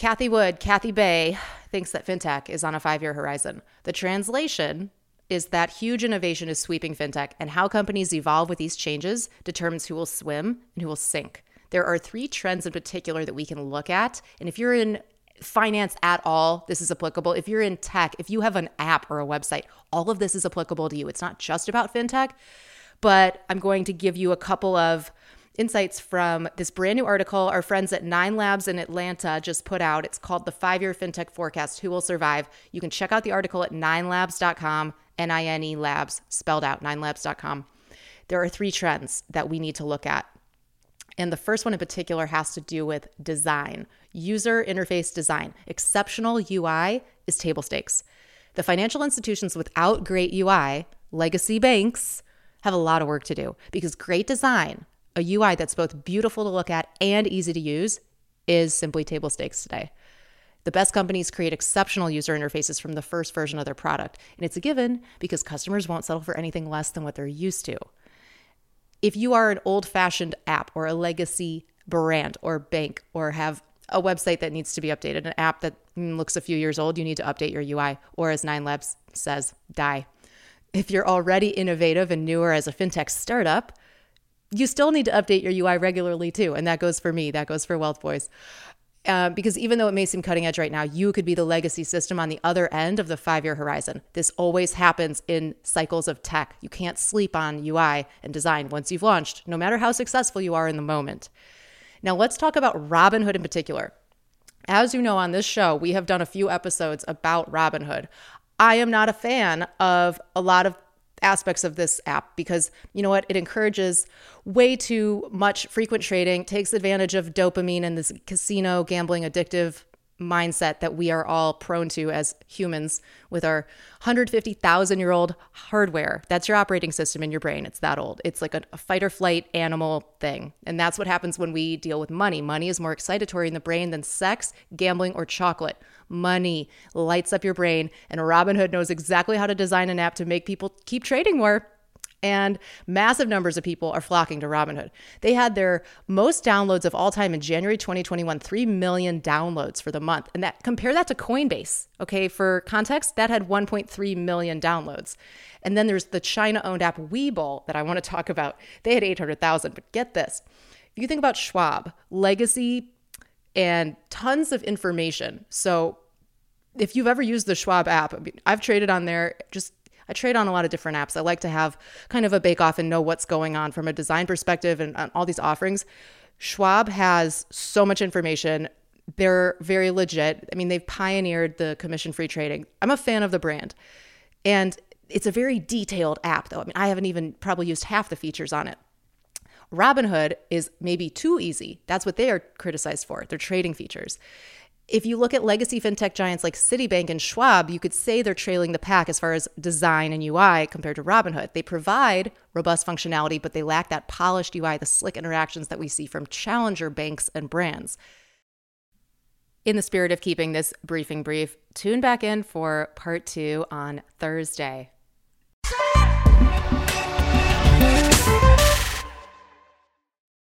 Cathie Wood, Kathy Bay, thinks that fintech is on a five year horizon. The translation is that huge innovation is sweeping fintech, and how companies evolve with these changes determines who will swim and who will sink. There are three trends in particular that we can look at. And if you're in finance at all, this is applicable. If you're in tech, if you have an app or a website, all of this is applicable to you. It's not just about fintech, but I'm going to give you a couple of insights from this brand new article our friends at Nine Labs in Atlanta just put out. It's called The Five Year FinTech Forecast Who Will Survive? You can check out the article at ninelabs.com, N I N E labs, spelled out, ninelabs.com. There are three trends that we need to look at. And the first one in particular has to do with design, user interface design. Exceptional UI is table stakes. The financial institutions without great UI, legacy banks, have a lot of work to do because great design, a UI that's both beautiful to look at and easy to use, is simply table stakes today. The best companies create exceptional user interfaces from the first version of their product, and it's a given because customers won't settle for anything less than what they're used to. If you are an old fashioned app or a legacy brand or bank or have a website that needs to be updated, an app that looks a few years old, you need to update your UI, or as Nine Labs says, die. If you're already innovative and newer as a fintech startup, you still need to update your UI regularly too. And that goes for me, that goes for Wealth Boys. Uh, because even though it may seem cutting edge right now, you could be the legacy system on the other end of the five year horizon. This always happens in cycles of tech. You can't sleep on UI and design once you've launched, no matter how successful you are in the moment. Now, let's talk about Robinhood in particular. As you know, on this show, we have done a few episodes about Robinhood. I am not a fan of a lot of aspects of this app because you know what it encourages way too much frequent trading takes advantage of dopamine and this casino gambling addictive mindset that we are all prone to as humans with our 150,000 year old hardware. That's your operating system in your brain. It's that old. It's like a, a, fight or flight animal thing. And that's what happens when we deal with money. Money is more excitatory in the brain than sex, gambling, or chocolate. Money lights up your brain. And Robinhood knows exactly how to design an app to make people keep trading more and massive numbers of people are flocking to Robinhood. They had their most downloads of all time in January 2021, 3 million downloads for the month. And that compare that to Coinbase. Okay, for context, that had 1.3 million downloads. And then there's the China-owned app Webull that I want to talk about. They had 800,000, but get this. If you think about Schwab, legacy and tons of information. So if you've ever used the Schwab app, I mean, I've traded on there just I trade on a lot of different apps. I like to have kind of a bake off and know what's going on from a design perspective and, all these offerings. Schwab has so much information. They're very legit. I mean, they've pioneered the commission free trading. I'm a fan of the brand. And it's a very detailed app, though. I mean, I haven't even probably used half the features on it. Robinhood is maybe too easy. That's what they are criticized for, their trading features if you look at legacy fintech giants like Citibank and Schwab, you could say they're trailing the pack as far as design and UI compared to Robinhood. They provide robust functionality, but they lack that polished UI, the slick interactions that we see from challenger banks and brands. In the spirit of keeping this briefing brief, tune back in for part two on Thursday.